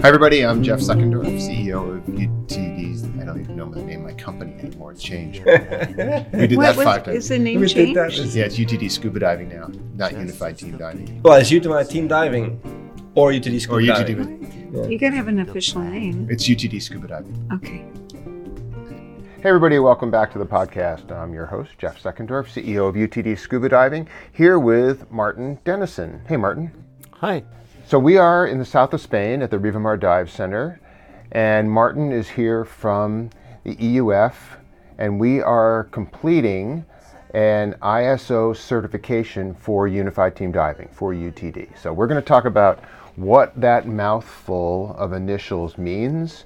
Hi, everybody. I'm Jeff Suckendorf, CEO of UTDs. I don't even know the name of my company anymore. It's changed. we did What that was, five times. is the name We did that. changed? yeah, it's UTD Scuba Diving now, not Unified Team Diving. Well, it's UTD Team Diving or UTD Scuba Or UTD. Diving. with- You gotta have an official name. It's UTD Scuba Diving. Okay. Hey, everybody. Welcome back to the podcast. I'm your host, Jeff Suckendorf, CEO of UTD Scuba Diving, here with Martin Denison. Hey, Martin. Hi. So we are in the south of Spain at the Rivamar Dive Center, and Martin is here from the EUF, and we are completing an ISO certification for Unified Team Diving for UTD. So we're going to talk about what that mouthful of initials means,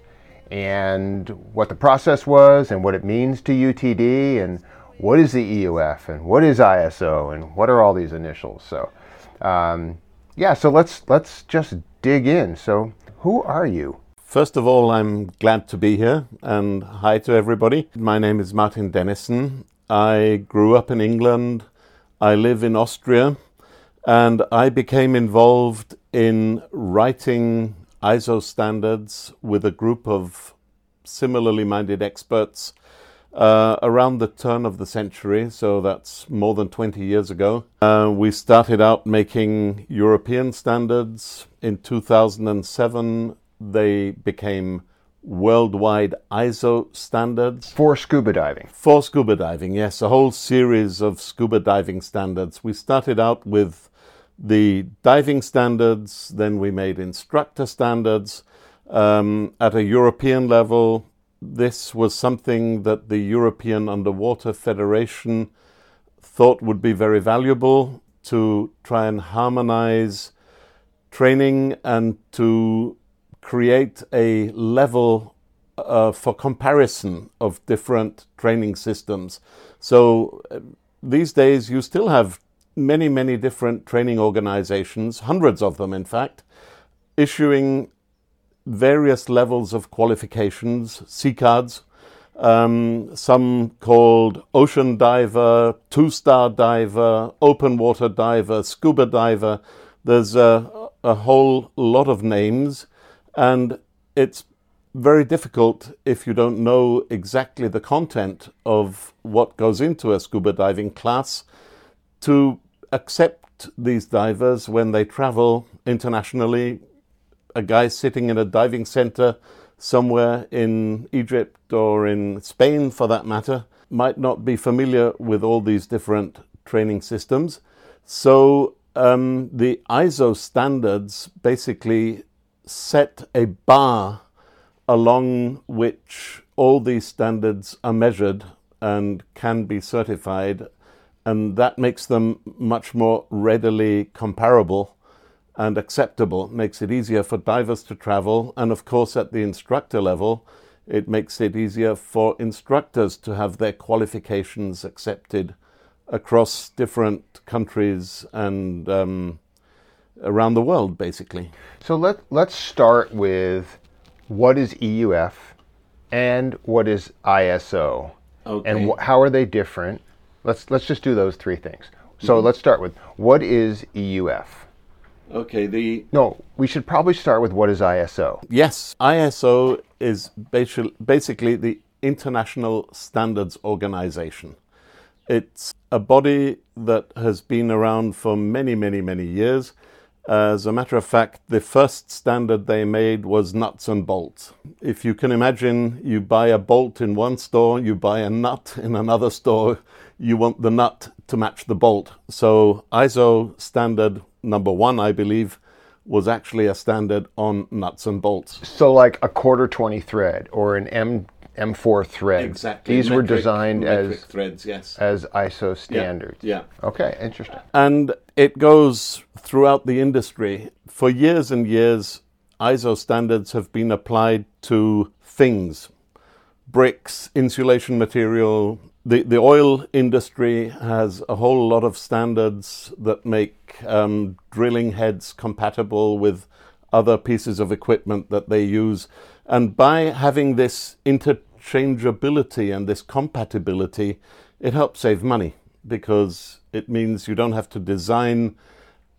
and what the process was, and what it means to UTD, and what is the EUF, and what is ISO, and what are all these initials. So. Um, yeah, so let's let's just dig in. So, who are you? First of all, I'm glad to be here and hi to everybody. My name is Martin Denison. I grew up in England. I live in Austria and I became involved in writing ISO standards with a group of similarly minded experts uh, around the turn of the century, so that's more than 20 years ago. Uh, we started out making European standards. In 2007, they became worldwide ISO standards. For scuba diving. For scuba diving, yes, a whole series of scuba diving standards. We started out with the diving standards, then we made instructor standards. Um, at a European level, this was something that the European Underwater Federation thought would be very valuable to try and harmonize training and to create a level uh, for comparison of different training systems. So uh, these days, you still have many, many different training organizations, hundreds of them, in fact, issuing various levels of qualifications, C cards, um, some called ocean diver, two star diver, open water diver, scuba diver. There's a, a whole lot of names, and it's very difficult if you don't know exactly the content of what goes into a scuba diving class to accept these divers when they travel internationally. A guy sitting in a diving center somewhere in Egypt or in Spain, for that matter, might not be familiar with all these different training systems. So um, the ISO standards basically set a bar along which all these standards are measured and can be certified, and that makes them much more readily comparable and acceptable, makes it easier for divers to travel, and of course, at the instructor level, it makes it easier for instructors to have their qualifications accepted across different countries and um, around the world, basically. So let let's start with what is EUF and what is ISO, and wh- how are they different? Let's let's just do those three things. So let's start with what is EUF. Okay, the No, we should probably start with what is ISO. Yes, ISO is basi- basically the International Standards Organization. It's a body that has been around for many, many, many years. As a matter of fact, the first standard they made was nuts and bolts. If you can imagine, you buy a bolt in one store, you buy a nut in another store, you want the nut to match the bolt. So, ISO standard number one, I believe, was actually a standard on nuts and bolts. So like a quarter twenty thread or an M M4 thread. Exactly. These were designed as threads, yes. as ISO standards. Yeah. Okay, interesting. And it goes throughout the industry. For years and years, ISO standards have been applied to things bricks, insulation material. The, the oil industry has a whole lot of standards that make um, drilling heads compatible with other pieces of equipment that they use. And by having this interchangeability and this compatibility, it helps save money because it means you don't have to design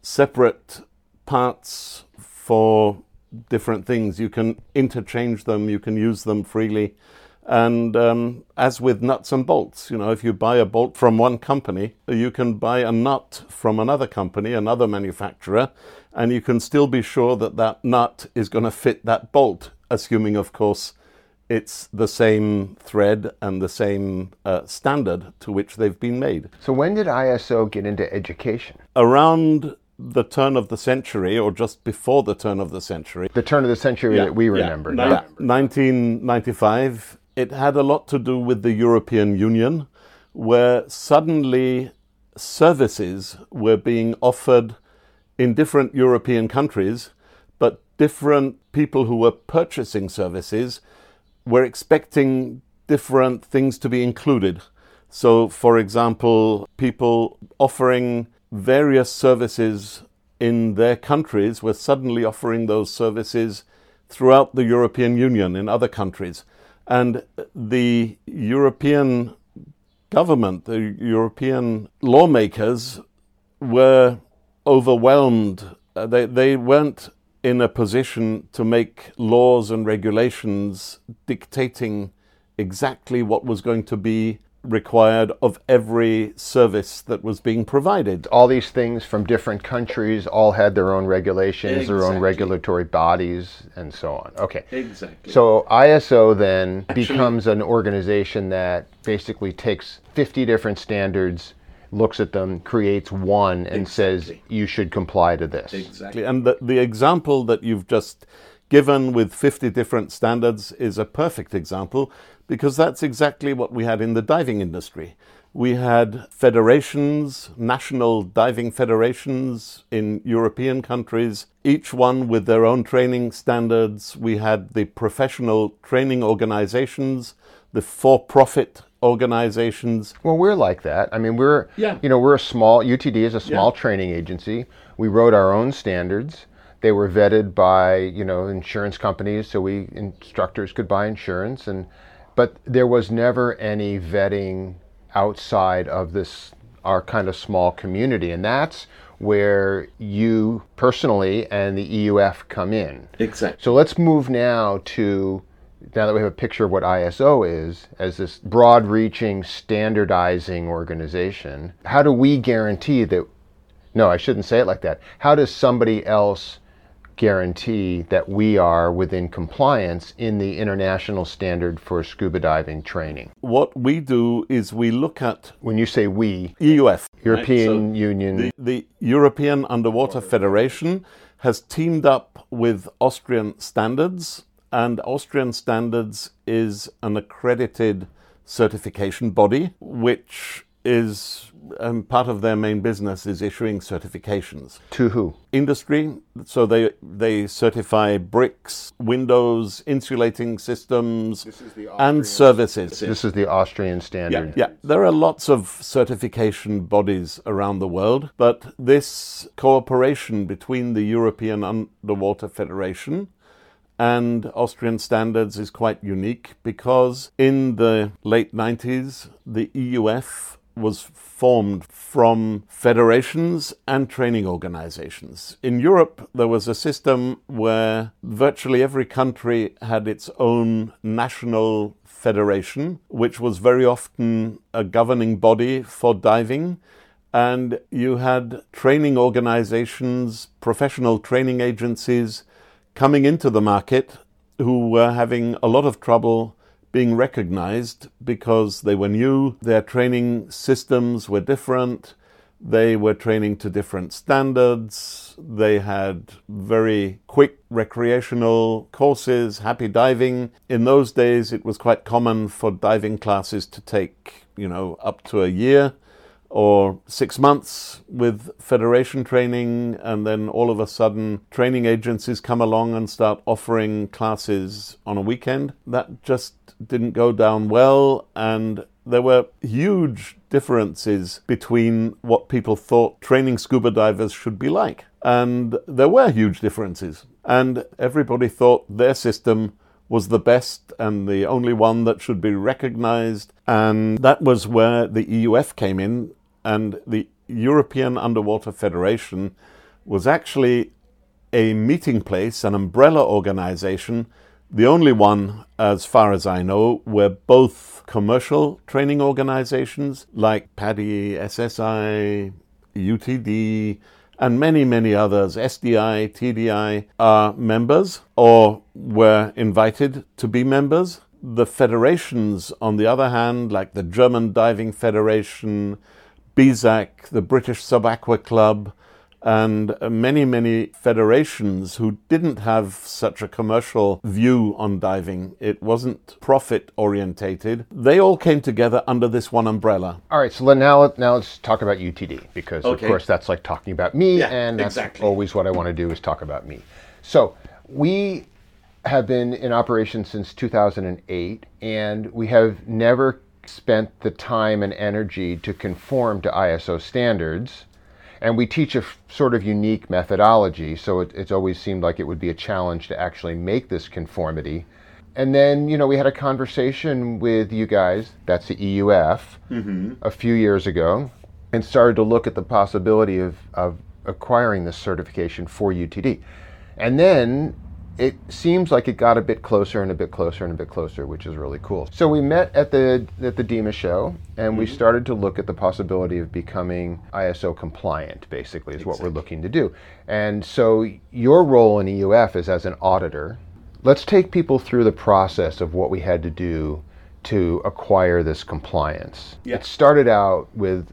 separate parts for different things. You can interchange them, you can use them freely. And um, as with nuts and bolts, you know, if you buy a bolt from one company, you can buy a nut from another company, another manufacturer, and you can still be sure that that nut is going to fit that bolt, assuming, of course, it's the same thread and the same uh, standard to which they've been made. So, when did ISO get into education? Around the turn of the century, or just before the turn of the century. The turn of the century Yeah, that we yeah. remember. Yeah, 1995. It had a lot to do with the European Union, where suddenly services were being offered in different European countries, but different people who were purchasing services were expecting different things to be included. So, for example, people offering various services in their countries were suddenly offering those services throughout the European Union in other countries. And the European government, the European lawmakers were overwhelmed. Uh, They, they weren't in a position to make laws and regulations dictating exactly what was going to be required of every service that was being provided. all these things from different countries all had their own regulations, their own regulatory bodies, and so on. Okay. Exactly. So ISO then becomes an organization that basically takes 50 different standards, looks at them, creates one, and says you should comply to this. Exactly. And the, the example that you've just given with 50 different standards is a perfect example because that's exactly what we had in the diving industry. We had federations, national diving federations in European countries, each one with their own training standards. We had the professional training organizations, the for profit organizations. Well, we're like that. I mean, we're Yeah. you know we're a small UTD is a small training agency. We wrote our own standards. They were vetted by you know insurance companies, so we instructors could buy insurance, and but there was never any vetting outside of this our kind of small community, and that's where you personally and the EUF come in. Exactly. So let's move now to now that we have a picture of what ISO is as this broad reaching standardizing organization. How do we guarantee that no, I shouldn't say it like that. How does somebody else guarantee that we are within compliance in the international standard for scuba diving training? What we do is we look at When you say we, EUF, European Right, so Union, The, the European Underwater Federation has teamed up with Austrian Standards, and Austrian Standards is an accredited certification body, which is um, part of their main business is issuing certifications. to who? Industry, so they they certify bricks, windows, insulating systems, and services. This is the Austrian standard. Yeah, there are lots of certification bodies around the world, but this cooperation between the European Underwater Federation and Austrian standards is quite unique because in the late 90s, the EUF was formed from federations and training organizations. In Europe, there was a system where virtually every country had its own national federation, which was very often a governing body for diving. And you had training organizations, professional training agencies coming into the market who were having a lot of trouble being recognized because they were new, their training systems were different, they were training to different standards, they had very quick recreational courses, happy diving. In those days, it was quite common for diving classes to take, you know, up to a year or six months with federation training, and then all of a sudden, training agencies come along and start offering classes on a weekend. That just didn't go down well, and there were huge differences between what people thought training scuba divers should be like. And there were huge differences, and everybody thought their system was the best and the only one that should be recognized. And that was where the EUF came in, and the European Underwater Federation was actually a meeting place, an umbrella organization, the only one, as far as I know, where both commercial training organizations like PADI, SSI, UTD, and many, many others, SDI, TDI, are members or were invited to be members. The federations, on the other hand, like the German Diving Federation, BSAC, the British Sub-Aqua Club, and many, many federations who didn't have such a commercial view on diving. It wasn't profit orientated. They all came together under this one umbrella. All right, so now now let's talk about UTD because Okay. of course that's like talking about me, Yeah, and that's exactly. always what I want to do is talk about me. So we have been in operation since 2008, and we have never spent the time and energy to conform to ISO standards. And we teach a f- sort of unique methodology, so it, it's always seemed like it would be a challenge to actually make this conformity. And then, you know, we had a conversation with you guys, that's the EUF, mm-hmm. a few years ago, and started to look at the possibility of, of acquiring this certification for UTD. And then it seems like it got a bit closer and a bit closer and a bit closer, which is really cool. So we met at the at the DEMA show, and we mm-hmm. started to look at the possibility of becoming ISO compliant. Basically, is what we're looking to do. And so your role in EUF is as an auditor. Let's take people through the process of what we had to do to acquire this compliance. Yeah. It started out with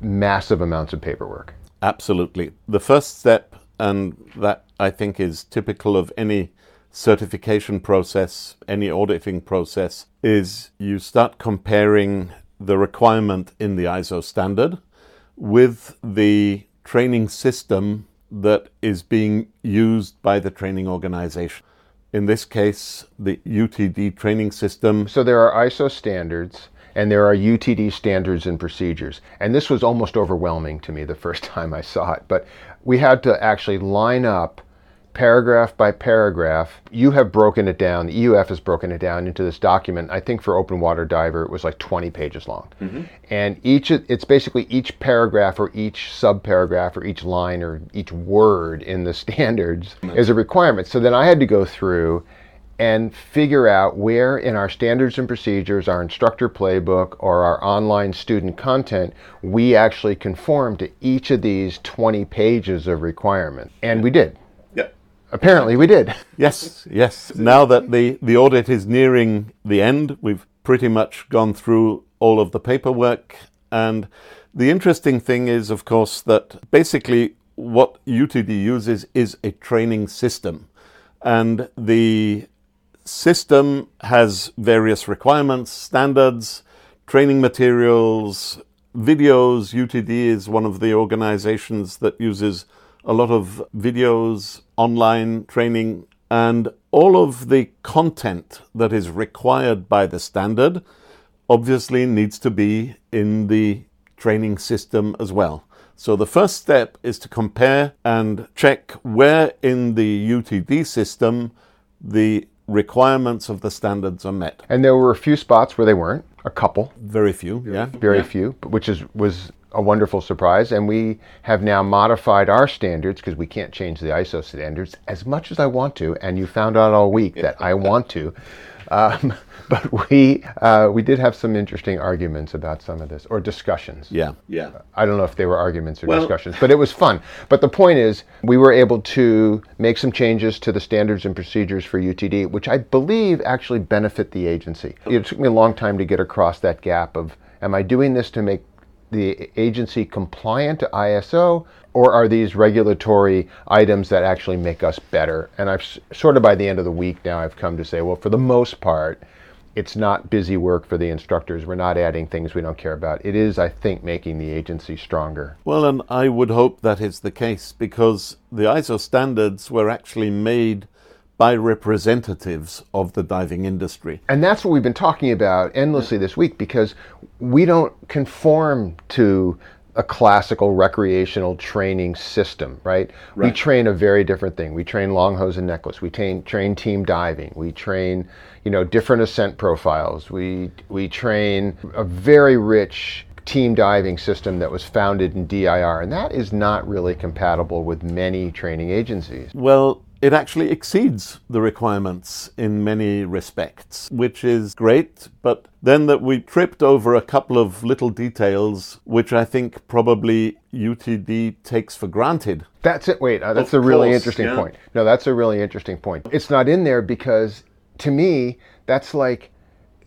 massive amounts of paperwork. Absolutely. The first step, and that I think is typical of any certification process, any auditing process, is you start comparing the requirement in the ISO standard with the training system that is being used by the training organization. In this case, the UTD training system. So there are ISO standards and there are UTD standards and procedures. And this was almost overwhelming to me the first time I saw it. But we had to actually line up paragraph by paragraph. You have broken it down, the EUF has broken it down into this document. I think for open water diver, it was like 20 pages long. Mm-hmm. And each, it's basically each paragraph or each sub paragraph or each line or each word in the standards mm-hmm. is a requirement. So then I had to go through and figure out where in our standards and procedures, our instructor playbook, or our online student content, we actually conform to each of these 20 pages of requirement. And we did. Apparently, we did. Yes, yes. Now that the, the audit is nearing the end, we've pretty much gone through all of the paperwork. And the interesting thing is, of course, that basically what UTD uses is a training system. And the system has various requirements, standards, training materials, videos. UTD is one of the organizations that uses a lot of videos, online training, and all of the content that is required by the standard obviously needs to be in the training system as well. So the first step is to compare and check where in the UTD system the requirements of the standards are met. And there were a few spots where they weren't, a couple, Very few, yeah. very few, but which is was a wonderful surprise. And we have now modified our standards because we can't change the ISO standards as much as I want to. And you found out all week that I want to. Um, but we uh, we did have some interesting arguments about some of this or discussions. Yeah, yeah. I don't know if they were arguments or Well- discussions, but it was fun. But the point is, we were able to make some changes to the standards and procedures for UTD, which I believe actually benefit the agency. It took me a long time to get across that gap of, am I doing this to make the agency compliant to ISO, or are these regulatory items that actually make us better? And I've sort of by the end of the week now, I've come to say, well, for the most part, it's not busy work for the instructors. We're not adding things we don't care about. It is, I think, making the agency stronger. Well, and I would hope that is the case because the ISO standards were actually made by representatives of the diving industry. And that's what we've been talking about endlessly this week because we don't conform to a classical recreational training system, right? We train a very different thing. We train long hose and necklace. We train train team diving. We train, you know, different ascent profiles. We we train a very rich team diving system that was founded in DIR, and that is not really compatible with many training agencies. Well, it actually exceeds the requirements in many respects, which is great. But then that we tripped over a couple of little details, which I think probably UTD takes for granted. That's it. Wait, uh, that's Of a really course, interesting yeah. point. No, that's a really interesting point. It's not in there because to me, that's like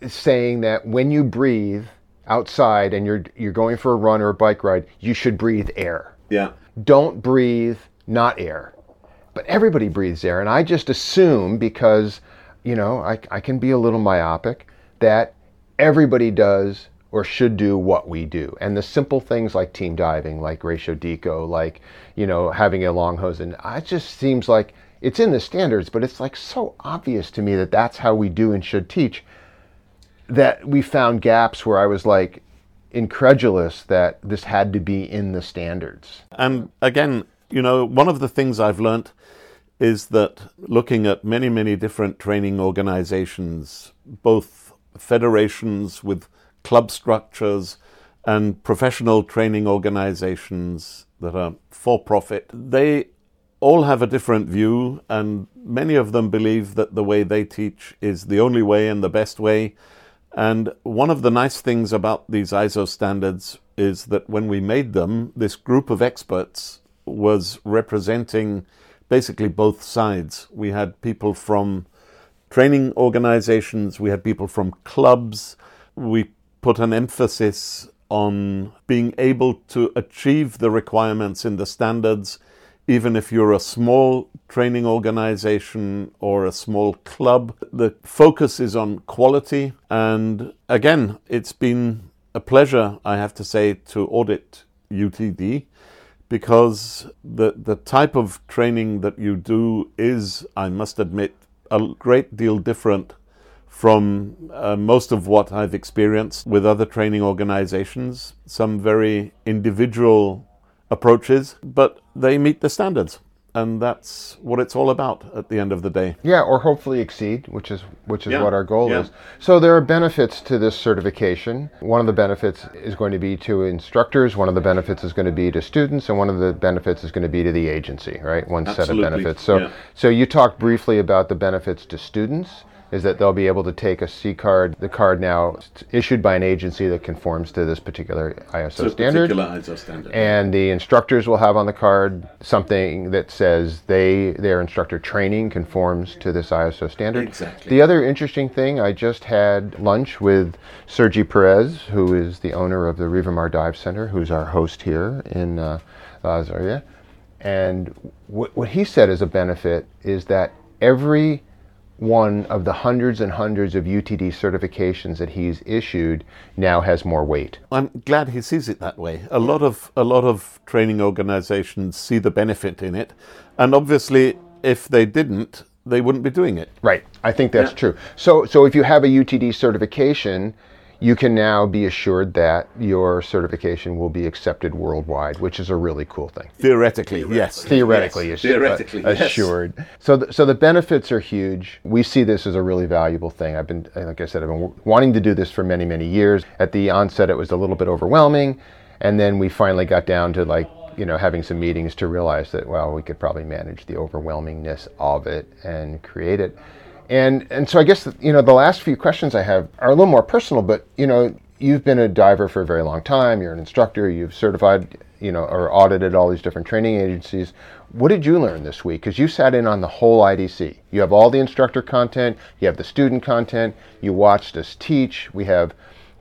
saying that when you breathe outside and you're you're going for a run or a bike ride, you should breathe air. Yeah. Don't breathe not air. But everybody breathes air, and I just assume because, you know, I, I can be a little myopic that everybody does or should do what we do. And the simple things like team diving, like ratio deco, like, you know, having a long hose, and it just seems like it's in the standards, but it's like so obvious to me that that's how we do and should teach that we found gaps where I was like incredulous that this had to be in the standards. And again, you know, one of the things I've learnt is that looking at many, many different training organizations, both federations with club structures and professional training organizations that are for profit, they all have a different view, and many of them believe that the way they teach is the only way and the best way. And one of the nice things about these ISO standards is that when we made them, this group of experts was representing basically both sides. We had people from training organizations, we had people from clubs. We put an emphasis on being able to achieve the requirements in the standards, even if you're a small training organization or a small club. The focus is on quality. And again, it's been a pleasure, I have to say, to audit UTD because the the type of training that you do is, I must admit, a great deal different from uh, most of what I've experienced with other training organizations. Some very individual approaches, but they meet the standards. And that's what it's all about at the end of the day. Yeah, or hopefully exceed, which is which is Yeah, what our goal yeah. is. So there are benefits to this certification. One of the benefits is going to be to instructors, one of the benefits is going to be to students, and one of the benefits is going to be to the agency, right? One set of benefits. So yeah. so you talked briefly about the benefits to students is that they'll be able to take a C card, the card now issued by an agency that conforms to this particular ISO standard. Particular ISO standard. and the instructors will have on the card something that says they their instructor training conforms to this ISO standard. Exactly. The other interesting thing, I just had lunch with Sergi Perez, who is the owner of the Rivamar Dive Center, who's our host here in uh, La Azoria. And what, what he said as a benefit is that every one of the hundreds and hundreds of UTD certifications that he's issued now has more weight. I'm glad he sees it that way. A lot of a lot of training organizations see the benefit in it, and obviously, if they didn't, they wouldn't be doing it. Right. I think that's true. So so if you have a UTD certification, you can now be assured that your certification will be accepted worldwide, which is a really cool thing. Theoretically, yes. Theoretically, Yes, assu- theoretically, uh, yes. assured. So, th- so the benefits are huge. We see this as a really valuable thing. I've been, like I said, I've been w- wanting to do this for many, many years. At the onset, it was a little bit overwhelming, and then we finally got down to like, you know, having some meetings to realize that well, we could probably manage the overwhelmingness of it and create it. And and so I guess you know the last few questions I have are a little more personal, but you know you've been a diver for a very long time. You're an instructor. You've certified, you know, or audited all these different training agencies. What did you learn this week? Because you sat in on the whole IDC. You have all the instructor content. You have the student content. You watched us teach. We have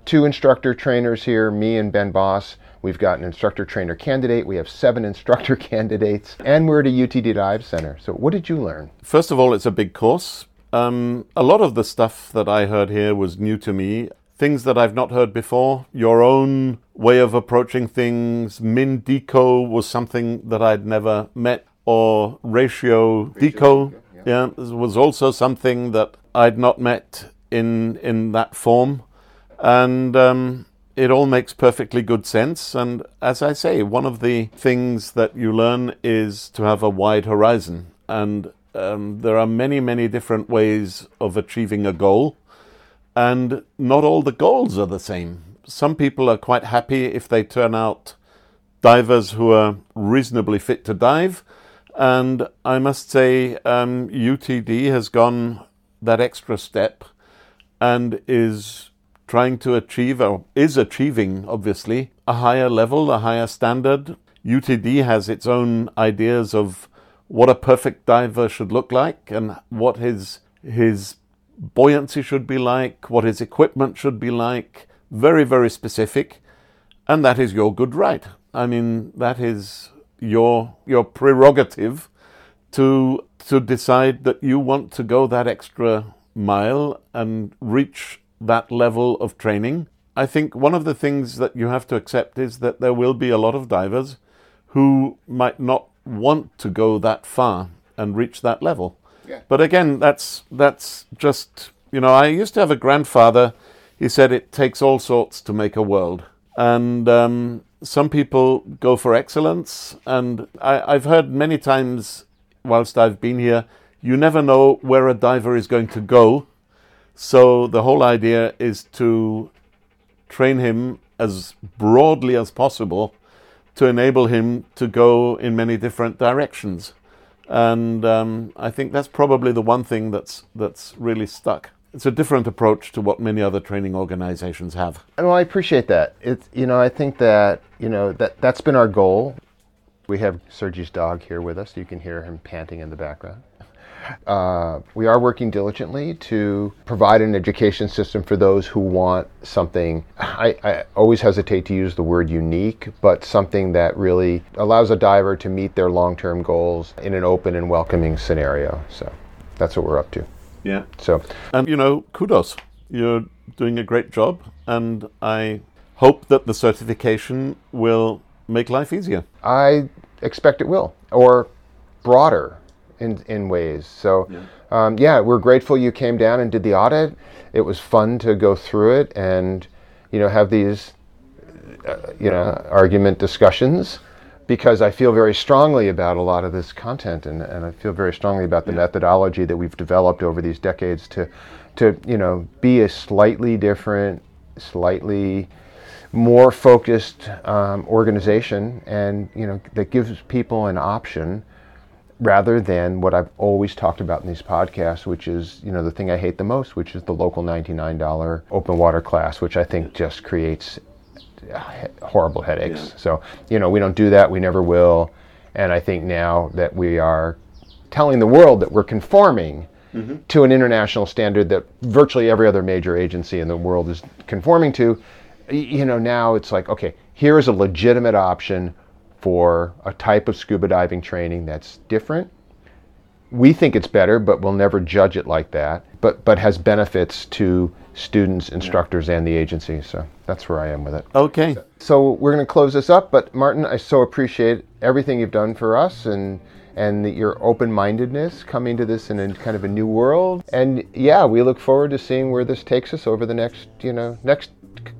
two instructor trainers here, me and Ben Boss. We've got an instructor trainer candidate. We have seven instructor candidates, and we're at a UTD Dive Center. So, what did you learn? First of all, it's a big course. Um, a lot of the stuff that I heard here was new to me. Things that I've not heard before. Your own way of approaching things. Min Deco was something that I'd never met. Or ratio, deco, yeah, was also something that I'd not met in in that form, and um, it all makes perfectly good sense. And as I say, one of the things that you learn is to have a wide horizon, and um, there are many, many different ways of achieving a goal, and not all the goals are the same. some people are quite happy if they turn out divers who are reasonably fit to dive. And I must say, um, UTD has gone that extra step and is trying to achieve, or is achieving, obviously, a higher level, a higher standard. UTD has its own ideas of what a perfect diver should look like and what his his buoyancy should be like, what his equipment should be like, very, very specific. And that is your good right. I mean, that is your your prerogative to to decide that you want to go that extra mile and reach that level of training. I think one of the things that you have to accept is that there will be a lot of divers who might not want to go that far and reach that level. Yeah. But again, that's that's just you know. I used to have a grandfather. He said it takes all sorts to make a world, and um, some people go for excellence. And I, I've heard many times whilst I've been here, you never know where a diver is going to go. So the whole idea is to train him as broadly as possible to enable him to go in many different directions. And um, I think that's probably the one thing that's that's really stuck. It's a different approach to what many other training organizations have. Well, I appreciate that. It's you know I think that you know that that's been our goal. We have Sergi's dog here with us. You can hear him panting in the background. Uh, we are working diligently to provide an education system for those who want something. I, I, always hesitate to use the word unique, but something that really allows a diver to meet their long term goals in an open and welcoming scenario. So that's what we're up to. Yeah. So, And you know, kudos. You're doing a great job, and I hope that the certification will make life easier. I expect it will, or broader in, in ways. So, yeah. Um, yeah, we're grateful you came down and did the audit. It was fun to go through it and, you know, have these, uh, you know, argument discussions because I feel very strongly about a lot of this content and, and I feel very strongly about the yeah. methodology that we've developed over these decades to, to, you know, be a slightly different, slightly more focused um, organization and, you know, that gives people an option rather than what I've always talked about in these podcasts, which is, you know, the thing I hate the most, which is the local $99 open water class, which I think just creates uh, horrible headaches. Yeah. So, you know, we don't do that, we never will. And I think now that we are telling the world that we're conforming mm-hmm. to an international standard that virtually every other major agency in the world is conforming to, you know, now it's like, okay, here is a legitimate option for a type of scuba diving training that's different. We think it's better, but we'll never judge it like that. But but has benefits to students, instructors, and the agency. So that's where I am with it. Okay. So we're going to close this up. But Martin, I so appreciate everything you've done for us and and your open-mindedness coming to this in a kind of a new world. And yeah, we look forward to seeing where this takes us over the next you know next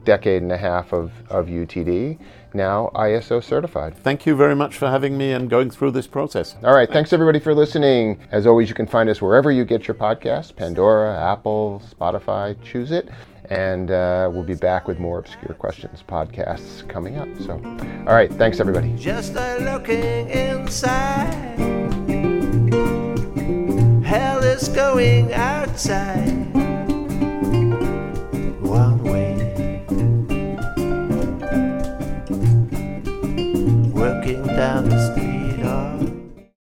decade and a half of, of UTD now ISO certified. Thank you very much for having me and going through this process. All right. Thanks everybody for listening. As always, you can find us wherever you get your podcasts Pandora, Apple, Spotify, choose it. And uh, we'll be back with more obscure questions podcasts coming up. So, all right. Thanks everybody. Just a looking inside. Hell is going outside. down the street.